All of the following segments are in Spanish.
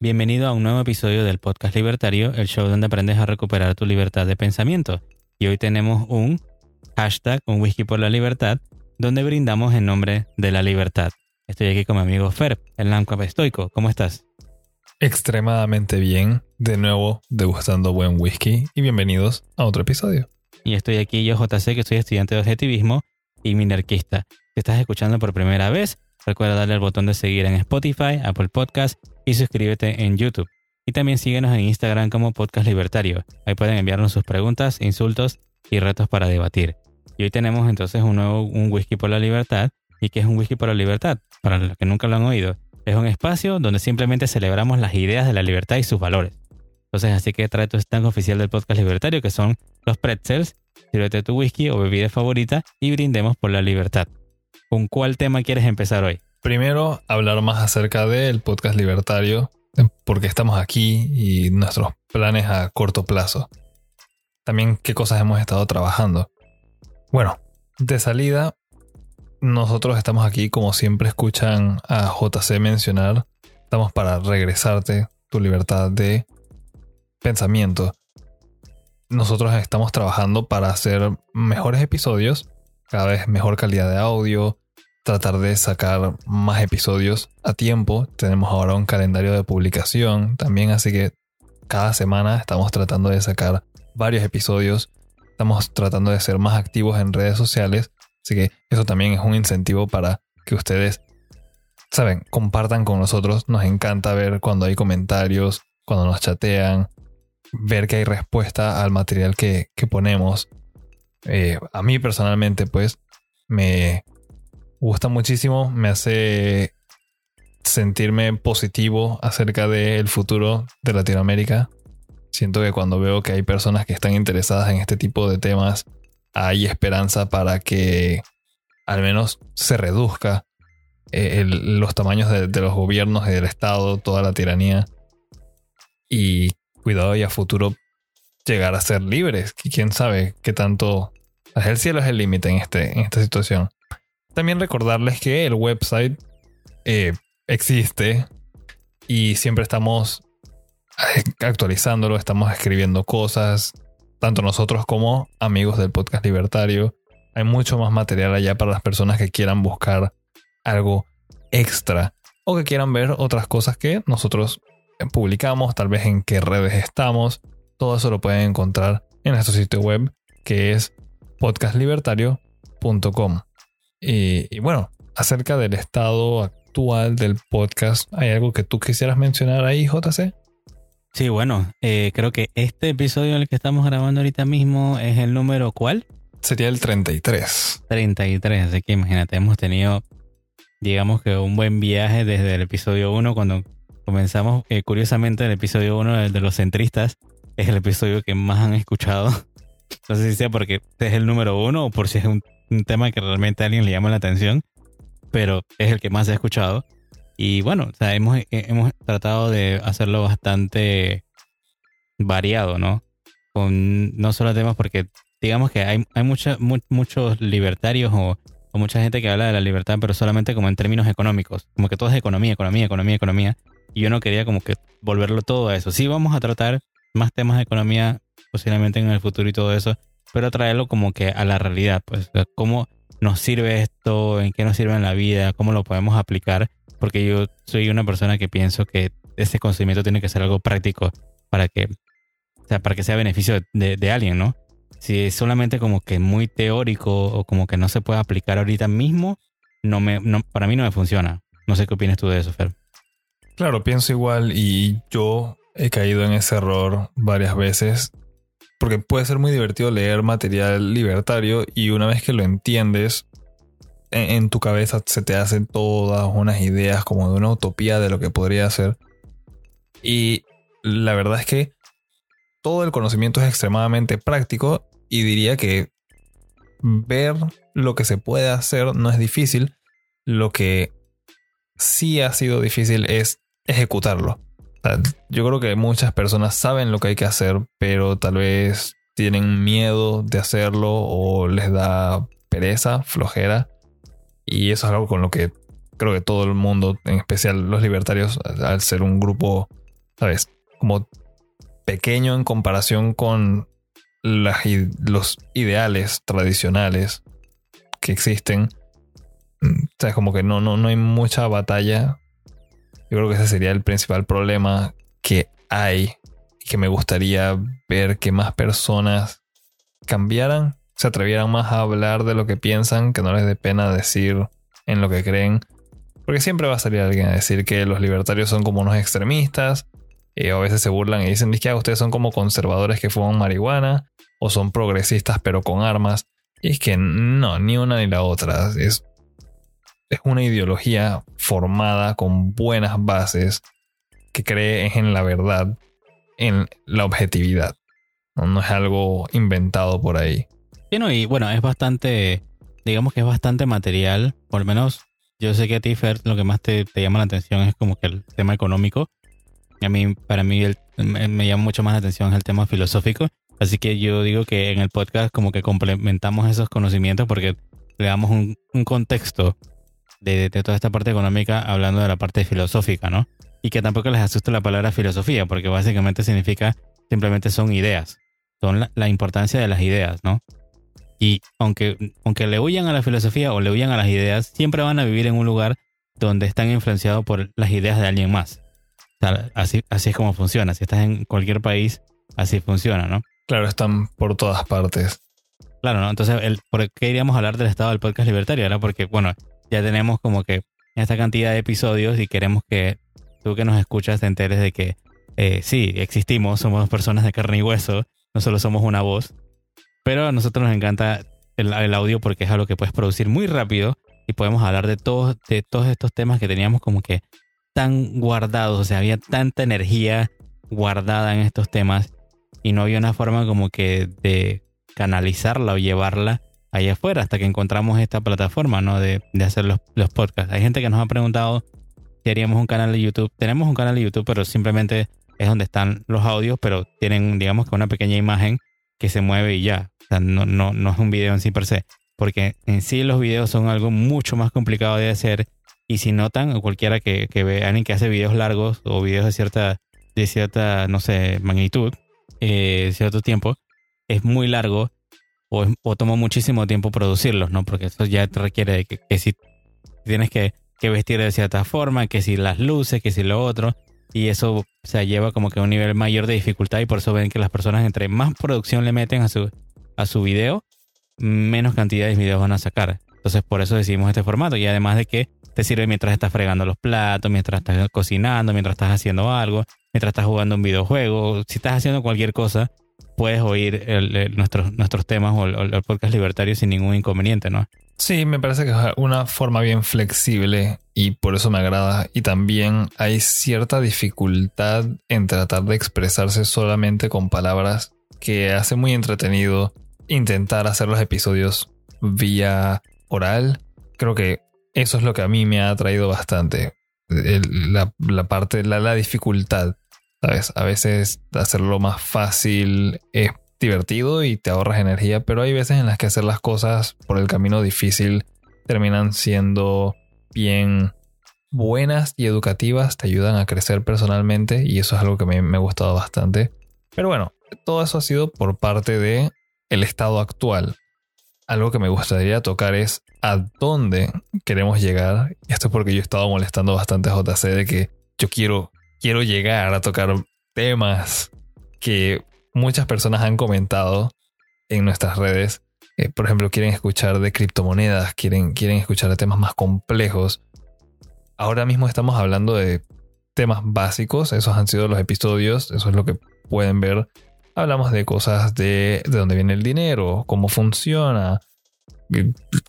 Bienvenido a un nuevo episodio del podcast libertario, el show donde aprendes a recuperar tu libertad de pensamiento. Y hoy tenemos un hashtag, un whisky por la libertad, donde brindamos en nombre de la libertad. Estoy aquí con mi amigo Fer, el Lancap estoico. ¿Cómo estás? Extremadamente bien. De nuevo, degustando buen whisky y bienvenidos a otro episodio. Y estoy aquí yo, JC, que soy estudiante de objetivismo y minarquista. Si estás escuchando por primera vez, recuerda darle al botón de seguir en Spotify, Apple Podcast y suscríbete en YouTube. Y también síguenos en Instagram como Podcast Libertario. Ahí pueden enviarnos sus preguntas, insultos y retos para debatir. Y hoy tenemos entonces un nuevo un whisky por la libertad. ¿Y qué es un whisky por la libertad? Para los que nunca lo han oído, es un espacio donde simplemente celebramos las ideas de la libertad y sus valores. Entonces, así que trae tu stand oficial del podcast libertario, que son los pretzels, sírvete tu whisky o bebida favorita y brindemos por la libertad. ¿Con cuál tema quieres empezar hoy? Primero, hablar más acerca del podcast libertario, porque estamos aquí y nuestros planes a corto plazo. También qué cosas hemos estado trabajando. Bueno, de salida, nosotros estamos aquí, como siempre escuchan a JC mencionar, estamos para regresarte tu libertad de pensamiento. Nosotros estamos trabajando para hacer mejores episodios, cada vez mejor calidad de audio, tratar de sacar más episodios a tiempo. Tenemos ahora un calendario de publicación también, así que cada semana estamos tratando de sacar varios episodios. Estamos tratando de ser más activos en redes sociales, así que eso también es un incentivo para que ustedes, saben, compartan con nosotros. Nos encanta ver cuando hay comentarios, cuando nos chatean, ver que hay respuesta al material que, ponemos. Eh, a mí personalmente, pues, me, gusta muchísimo, me hace sentirme positivo acerca del futuro de Latinoamérica. Siento que cuando veo que hay personas que están interesadas en este tipo de temas, hay esperanza para que al menos se reduzca eh, los tamaños de, los gobiernos y del Estado, toda la tiranía. Y cuidado y a futuro llegar a ser libres. ¿Quién sabe qué tanto... El cielo es el límite en, este, en esta situación. También recordarles que el website eh, existe y siempre estamos eh, actualizándolo, estamos escribiendo cosas, tanto nosotros como amigos del podcast libertario. Hay mucho más material allá para las personas que quieran buscar algo extra o que quieran ver otras cosas que nosotros publicamos, tal vez en qué redes estamos. Todo eso lo pueden encontrar en nuestro sitio web que es podcastlibertario.com. Y, bueno, acerca del estado actual del podcast, ¿hay algo que tú quisieras mencionar ahí, JC? Sí, bueno, eh, creo que este episodio en el que estamos grabando ahorita mismo es el número ¿cuál? Sería el 33. 33, así que imagínate, hemos tenido, digamos que un buen viaje desde el episodio 1 cuando comenzamos. Eh, curiosamente, el episodio 1 de los centristas es el episodio que más han escuchado. No sé si sea porque es el número uno o por si es un un tema que realmente a alguien le llama la atención, pero es el que más he escuchado. Y bueno, o sea, hemos, hemos tratado de hacerlo bastante variado, ¿no? Con no solo temas porque digamos que hay, hay muchos libertarios o, o, mucha gente que habla de la libertad, pero solamente como en términos económicos, como que todo es economía, economía, economía, economía. Y yo no quería como que volverlo todo a eso. Sí vamos a tratar más temas de economía posiblemente en el futuro y todo eso, pero traerlo como que a la realidad, pues, cómo nos sirve esto, en qué nos sirve en la vida, cómo lo podemos aplicar, porque yo soy una persona que pienso que ese conocimiento tiene que ser algo práctico para que, o sea, para que sea beneficio de, alguien, ¿no? Si es solamente como que muy teórico o como que no se puede aplicar ahorita mismo, no me, no, para mí no me funciona. No sé qué opinas tú de eso, Fer. Claro, pienso igual y yo he caído en ese error varias veces porque puede ser muy divertido leer material libertario y una vez que lo entiendes, en, tu cabeza se te hacen todas unas ideas como de una utopía de lo que podría ser. Y la verdad es que todo el conocimiento es extremadamente práctico y diría que ver lo que se puede hacer no es difícil. Lo que sí ha sido difícil es ejecutarlo yo creo que muchas personas saben lo que hay que hacer, pero tal vez tienen miedo de hacerlo o les da pereza, flojera. Y eso es algo con lo que creo que todo el mundo, en especial los libertarios, al ser un grupo, ¿sabes? Como pequeño en comparación con los ideales tradicionales que existen. Mm, o sea, como que no, no, no hay mucha batalla. Yo creo que ese sería el principal problema que hay y que me gustaría ver que más personas cambiaran, se atrevieran más a hablar de lo que piensan, que no les dé pena decir en lo que creen. Porque siempre va a salir alguien a decir que los libertarios son como unos extremistas, y a veces se burlan y dicen que ah, ustedes son como conservadores que fuman marihuana, o son progresistas pero con armas. Y es que no, ni una ni la otra. Es, es una ideología formada con buenas bases que cree en la verdad, en la objetividad. No, es algo inventado por ahí. y bueno, es bastante, digamos que es bastante material, por lo menos yo sé que a ti, Fer, lo que más te, llama la atención es como que el tema económico. A mí, para mí, me llama mucho más la atención el tema filosófico. Así que yo digo que en el podcast como que complementamos esos conocimientos porque le damos un, contexto de, toda esta parte económica hablando de la parte filosófica, ¿no? Y que tampoco les asuste la palabra filosofía porque básicamente significa simplemente son ideas, son la, importancia de las ideas, ¿no? Y aunque, aunque le huyan a la filosofía o le huyan a las ideas, siempre van a vivir en un lugar donde están influenciados por las ideas de alguien más. así, así es como funciona. Si estás en cualquier país, así funciona, ¿no? Claro, están por todas partes. Claro, ¿no? Entonces, el, ¿por qué iríamos a hablar del estado del podcast libertario? Era porque, bueno, ya tenemos como que esta cantidad de episodios y queremos que tú que nos escuchas te enteres de que eh, sí, existimos, somos personas de carne y hueso, no solo somos una voz, pero a nosotros nos encanta el, audio porque es algo que puedes producir muy rápido y podemos hablar de todos, de todos estos temas que teníamos como que tan guardados, o sea, había tanta energía guardada en estos temas y no había una forma como que de canalizarla o llevarla allá afuera hasta que encontramos esta plataforma, ¿no? De, hacer los, los, podcasts. Hay gente que nos ha preguntado si haríamos un canal de YouTube. Tenemos un canal de YouTube, pero simplemente es donde están los audios, pero tienen, digamos que una pequeña imagen que se mueve y ya. O sea, no, no, no es un video en sí per se. Porque en sí los videos son algo mucho más complicado de hacer. Y si notan, o cualquiera que, que ve alguien que hace videos largos o videos de cierta, de cierta, no sé, magnitud, eh, cierto tiempo, es muy largo o, o, toma muchísimo tiempo producirlos, ¿no? Porque eso ya te requiere de que, si tienes que, vestir de cierta forma, que si las luces, que si lo otro, y eso se lleva como que a un nivel mayor de dificultad y por eso ven que las personas entre más producción le meten a su, a su video, menos cantidad de videos van a sacar. Entonces por eso decidimos este formato y además de que te sirve mientras estás fregando los platos, mientras estás cocinando, mientras estás haciendo algo, mientras estás jugando un videojuego. Si estás haciendo cualquier cosa, puedes oír nuestros, nuestros temas o el, podcast libertario sin ningún inconveniente, ¿no? Sí, me parece que es una forma bien flexible y por eso me agrada. Y también hay cierta dificultad en tratar de expresarse solamente con palabras que hace muy entretenido intentar hacer los episodios vía oral. Creo que eso es lo que a mí me ha atraído bastante. la, parte, la, la dificultad. ¿Sabes? A veces hacerlo más fácil es divertido y te ahorras energía, pero hay veces en las que hacer las cosas por el camino difícil terminan siendo bien buenas y educativas, te ayudan a crecer personalmente y eso es algo que me, me ha gustado bastante. Pero bueno, todo eso ha sido por parte de el estado actual algo que me gustaría tocar es a dónde queremos llegar. Esto es porque yo he estado molestando bastante a JC de que yo quiero, quiero llegar a tocar temas que muchas personas han comentado en nuestras redes. Eh, por ejemplo, quieren escuchar de criptomonedas, quieren, quieren escuchar de temas más complejos. Ahora mismo estamos hablando de temas básicos, esos han sido los episodios, eso es lo que pueden ver Hablamos de cosas de, de dónde viene el dinero, cómo funciona,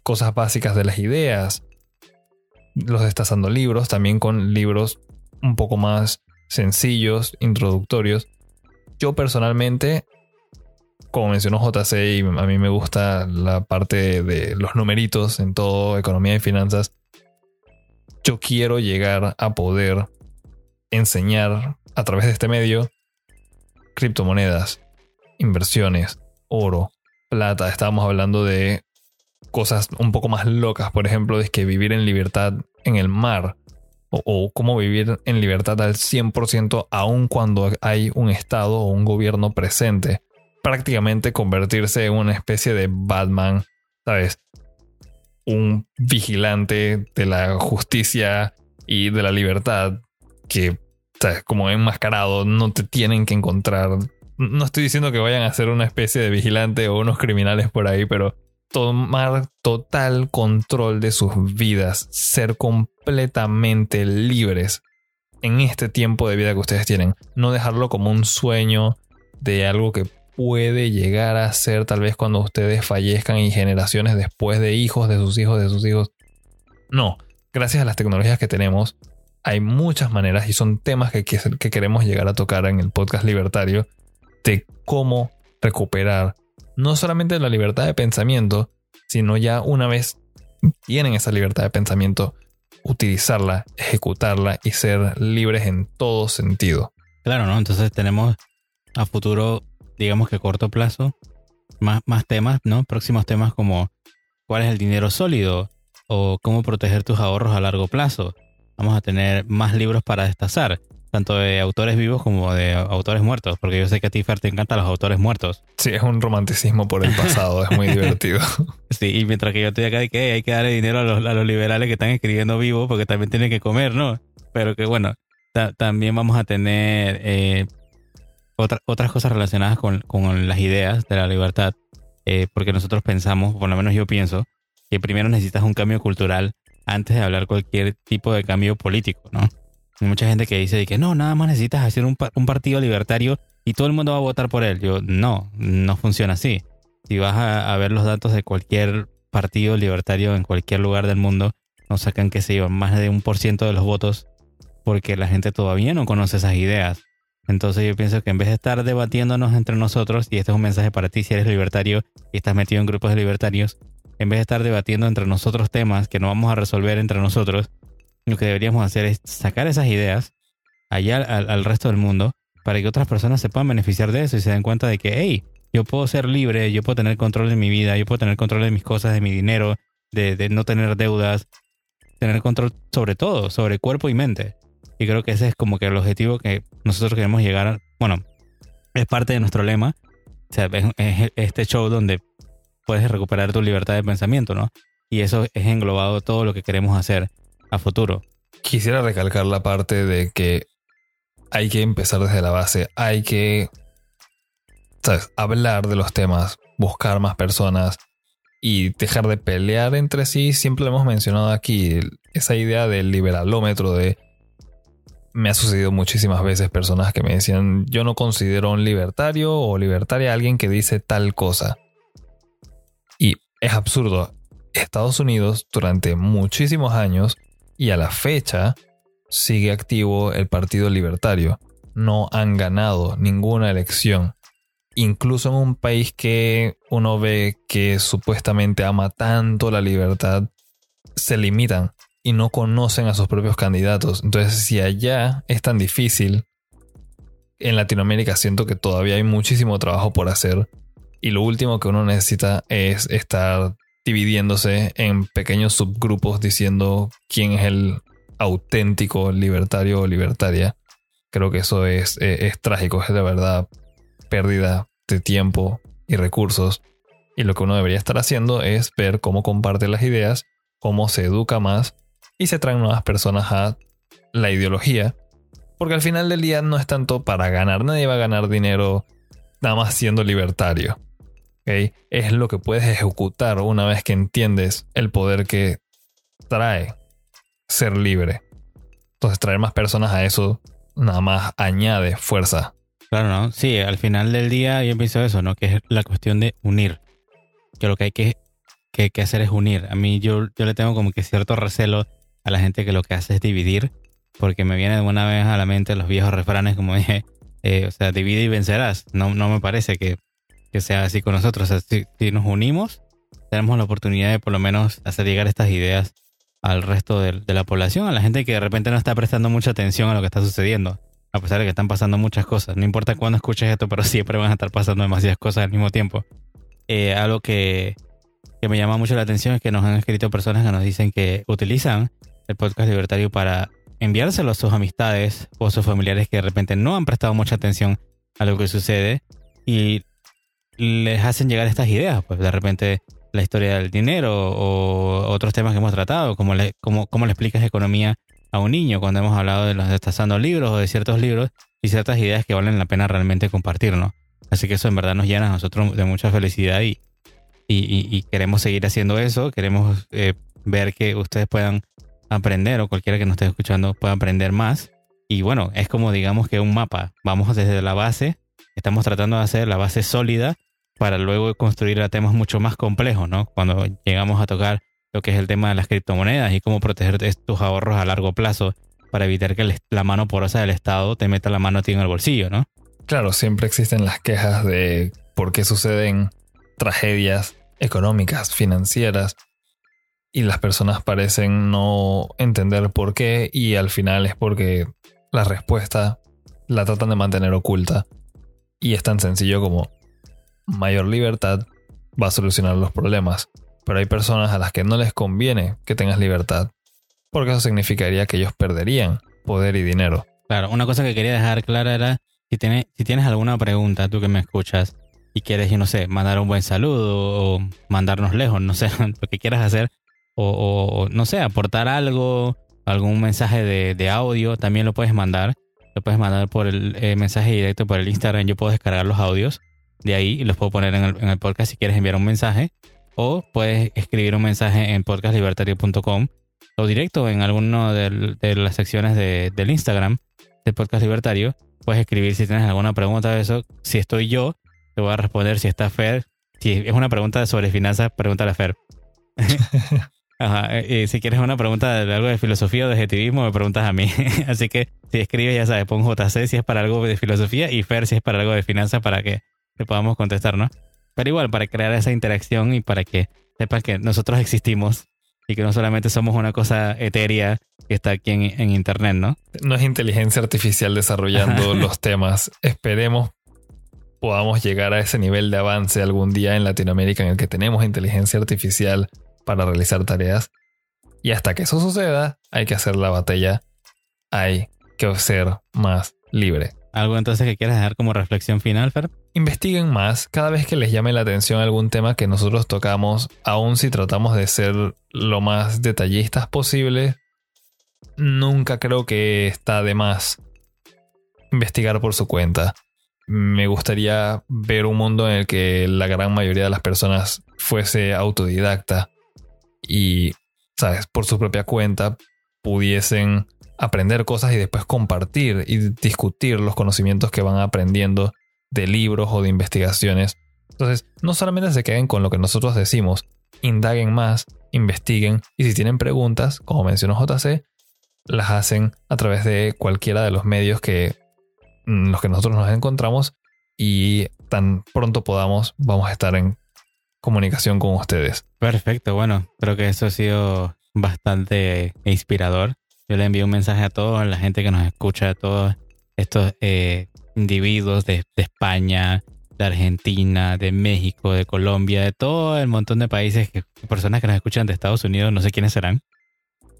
cosas básicas de las ideas. Los destazando libros, también con libros un poco más sencillos, introductorios. Yo personalmente, como mencionó JC, y a mí me gusta la parte de los numeritos en todo, economía y finanzas. Yo quiero llegar a poder enseñar a través de este medio criptomonedas, inversiones, oro, plata. Estábamos hablando de cosas un poco más locas, por ejemplo, es que vivir en libertad en el mar o, cómo vivir en libertad al 100% aun cuando hay un Estado o un gobierno presente. Prácticamente convertirse en una especie de Batman, ¿sabes? Un vigilante de la justicia y de la libertad que, ¿sabes? como enmascarado, no te tienen que encontrar. No estoy diciendo que vayan a ser una especie de vigilante o unos criminales por ahí, pero tomar total control de sus vidas, ser completamente libres en este tiempo de vida que ustedes tienen. No dejarlo como un sueño de algo que puede llegar a ser tal vez cuando ustedes fallezcan y generaciones después de hijos, de sus hijos, de sus hijos. No, gracias a las tecnologías que tenemos, hay muchas maneras y son temas que, que, que queremos llegar a tocar en el podcast libertario de cómo recuperar no solamente la libertad de pensamiento, sino ya una vez tienen esa libertad de pensamiento, utilizarla, ejecutarla y ser libres en todo sentido. Claro, ¿no? Entonces tenemos a futuro, digamos que a corto plazo, más, más temas, ¿no? Próximos temas como cuál es el dinero sólido o cómo proteger tus ahorros a largo plazo. Vamos a tener más libros para destazar tanto de autores vivos como de autores muertos, porque yo sé que a ti, Fer, te encantan los autores muertos. Sí, es un romanticismo por el pasado, es muy divertido. Sí, y mientras que yo estoy acá de que hay que darle dinero a los, a los liberales que están escribiendo vivos, porque también tienen que comer, ¿no? Pero que bueno, también vamos a tener eh, otras cosas relacionadas con, con, las ideas de la libertad, eh, porque nosotros pensamos, por lo menos yo pienso, que primero necesitas un cambio cultural antes de hablar cualquier tipo de cambio político, ¿no? Hay mucha gente que dice que no, nada más necesitas hacer un, partido libertario y todo el mundo va a votar por él. Yo, no, no funciona así. Si vas a, ver los datos de cualquier partido libertario en cualquier lugar del mundo, nos sacan que se llevan más de un por ciento de los votos porque la gente todavía no conoce esas ideas. Entonces yo pienso que en vez de estar debatiéndonos entre nosotros, y este es un mensaje para ti si eres libertario y estás metido en grupos de libertarios, en vez de estar debatiendo entre nosotros temas que no vamos a resolver entre nosotros, lo que deberíamos hacer es sacar esas ideas allá al, resto del mundo para que otras personas se puedan beneficiar de eso y se den cuenta de que, hey, yo puedo ser libre, yo puedo tener control de mi vida, yo puedo tener control de mis cosas, de mi dinero, de, no tener deudas, tener control sobre todo, sobre cuerpo y mente. Y creo que ese es como que el objetivo que nosotros queremos llegar a, bueno, es parte de nuestro lema. O sea, es este show donde puedes recuperar tu libertad de pensamiento, ¿no? Y eso es englobado todo lo que queremos hacer a futuro. Quisiera recalcar la parte de que hay que empezar desde la base, hay que hablar de los temas, buscar más personas y dejar de pelear entre sí. Siempre lo hemos mencionado aquí, esa idea del liberalómetro de... Me ha sucedido muchísimas veces personas que me decían, yo no considero un libertario o libertaria a alguien que dice tal cosa. Y es absurdo. Estados Unidos durante muchísimos años y a la fecha sigue activo el Partido Libertario. No han ganado ninguna elección. Incluso en un país que uno ve que supuestamente ama tanto la libertad, se limitan y no conocen a sus propios candidatos. Entonces, si allá es tan difícil, en Latinoamérica siento que todavía hay muchísimo trabajo por hacer. Y lo último que uno necesita es estar dividiéndose en pequeños subgrupos diciendo quién es el auténtico libertario o libertaria. Creo que eso es, es, trágico, es de verdad pérdida de tiempo y recursos. Y lo que uno debería estar haciendo es ver cómo comparte las ideas, cómo se educa más y se traen nuevas personas a la ideología. Porque al final del día no es tanto para ganar, nadie va a ganar dinero nada más siendo libertario. Es lo que puedes ejecutar una vez que entiendes el poder que trae ser libre. Entonces traer más personas a eso nada más añade fuerza. Claro, ¿no? Sí, al final del día yo pienso eso, ¿no? Que es la cuestión de unir. Que lo que hay que, que, hacer es unir. A mí yo, yo le tengo como que cierto recelo a la gente que lo que hace es dividir. Porque me viene de una vez a la mente los viejos refranes como dije, eh, o sea, divide y vencerás. No, no me parece que que sea así con nosotros. si, nos unimos, tenemos la oportunidad de por lo menos hacer llegar estas ideas al resto de, la población, a la gente que de repente no está prestando mucha atención a lo que está sucediendo, a pesar de que están pasando muchas cosas. No importa cuándo escuches esto, pero siempre van a estar pasando demasiadas cosas al mismo tiempo. Eh, algo que, que me llama mucho la atención es que nos han escrito personas que nos dicen que utilizan el podcast libertario para enviárselo a sus amistades o a sus familiares que de repente no han prestado mucha atención a lo que sucede y les hacen llegar estas ideas, pues de repente la historia del dinero o otros temas que hemos tratado, como le, cómo, cómo le explicas economía a un niño cuando hemos hablado de los destazando libros o de ciertos libros y ciertas ideas que valen la pena realmente compartir, ¿no? Así que eso en verdad nos llena a nosotros de mucha felicidad y, y, queremos seguir haciendo eso, queremos eh, ver que ustedes puedan aprender o cualquiera que nos esté escuchando pueda aprender más. Y bueno, es como digamos que un mapa. Vamos desde la base, estamos tratando de hacer la base sólida para luego construir a temas mucho más complejos, ¿no? Cuando llegamos a tocar lo que es el tema de las criptomonedas y cómo proteger tus ahorros a largo plazo para evitar que la mano porosa del Estado te meta la mano a ti en el bolsillo, ¿no? Claro, siempre existen las quejas de por qué suceden tragedias económicas, financieras, y las personas parecen no entender por qué y al final es porque la respuesta la tratan de mantener oculta. Y es tan sencillo como mayor libertad va a solucionar los problemas. Pero hay personas a las que no les conviene que tengas libertad, porque eso significaría que ellos perderían poder y dinero. Claro, una cosa que quería dejar clara era, si tienes, si tienes alguna pregunta, tú que me escuchas, y quieres, yo no sé, mandar un buen saludo o mandarnos lejos, no sé, lo que quieras hacer, o, no sé, aportar algo, algún mensaje de, audio, también lo puedes mandar. Lo puedes mandar por el eh, mensaje directo por el Instagram. Yo puedo descargar los audios de ahí y los puedo poner en el, podcast si quieres enviar un mensaje. O puedes escribir un mensaje en podcastlibertario.com o directo en alguna de, las secciones del Instagram del Podcast Libertario. Puedes escribir si tienes alguna pregunta de eso. Si estoy yo, te voy a responder. Si está Fer, si es una pregunta sobre finanzas, pregúntale a Fer. Ajá, y si quieres una pregunta de algo de filosofía o de objetivismo, me preguntas a mí. Así que si escribes, ya sabes, pon JC si es para algo de filosofía y Fer si es para algo de finanzas para que te podamos contestar, ¿no? Pero igual, para crear esa interacción y para que sepas que nosotros existimos y que no solamente somos una cosa etérea que está aquí en, Internet, ¿no? No es inteligencia artificial desarrollando los temas. Esperemos podamos llegar a ese nivel de avance algún día en Latinoamérica en el que tenemos inteligencia artificial para realizar tareas. Y hasta que eso suceda, hay que hacer la batalla. Hay que ser más libre. ¿Algo entonces que quieras dejar como reflexión final, Fer? Investiguen más cada vez que les llame la atención algún tema que nosotros tocamos, aun si tratamos de ser lo más detallistas posible. Nunca creo que está de más investigar por su cuenta. Me gustaría ver un mundo en el que la gran mayoría de las personas fuese autodidacta y, ¿sabes? Por su propia cuenta pudiesen aprender cosas y después compartir y discutir los conocimientos que van aprendiendo de libros o de investigaciones. Entonces, no solamente se queden con lo que nosotros decimos, indaguen más, investiguen y si tienen preguntas, como mencionó JC, las hacen a través de cualquiera de los medios que mm, los que nosotros nos encontramos y tan pronto podamos vamos a estar en comunicación con ustedes. Perfecto, bueno, creo que eso ha sido bastante inspirador. Yo le envío un mensaje a toda la gente que nos escucha, a todos estos eh, individuos de, España, de Argentina, de México, de Colombia, de todo el montón de países, que, personas que nos escuchan de Estados Unidos, no sé quiénes serán,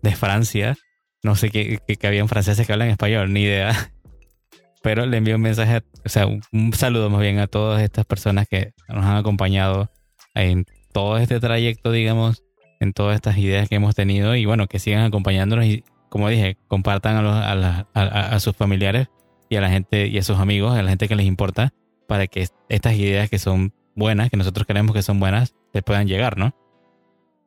de Francia, no sé qué, que, habían franceses que hablan español, ni idea. Pero le envío un mensaje, o sea, un saludo más bien a todas estas personas que nos han acompañado en todo este trayecto, digamos, en todas estas ideas que hemos tenido y bueno, que sigan acompañándonos y como dije, compartan a, a, sus familiares y a la gente y a sus amigos, a la gente que les importa, para que estas ideas que son buenas, que nosotros creemos que son buenas, les puedan llegar, ¿no?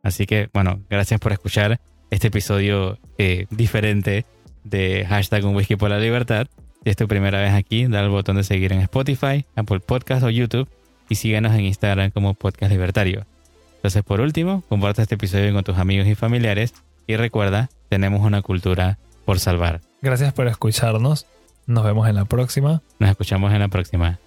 Así que bueno, gracias por escuchar este episodio eh, diferente de hashtag un whisky por la libertad. Si es tu primera vez aquí, da el botón de seguir en Spotify, Apple Podcast o YouTube y síguenos en Instagram como Podcast Libertario. Entonces, por último, comparte este episodio con tus amigos y familiares y recuerda, tenemos una cultura por salvar. Gracias por escucharnos. Nos vemos en la próxima. Nos escuchamos en la próxima.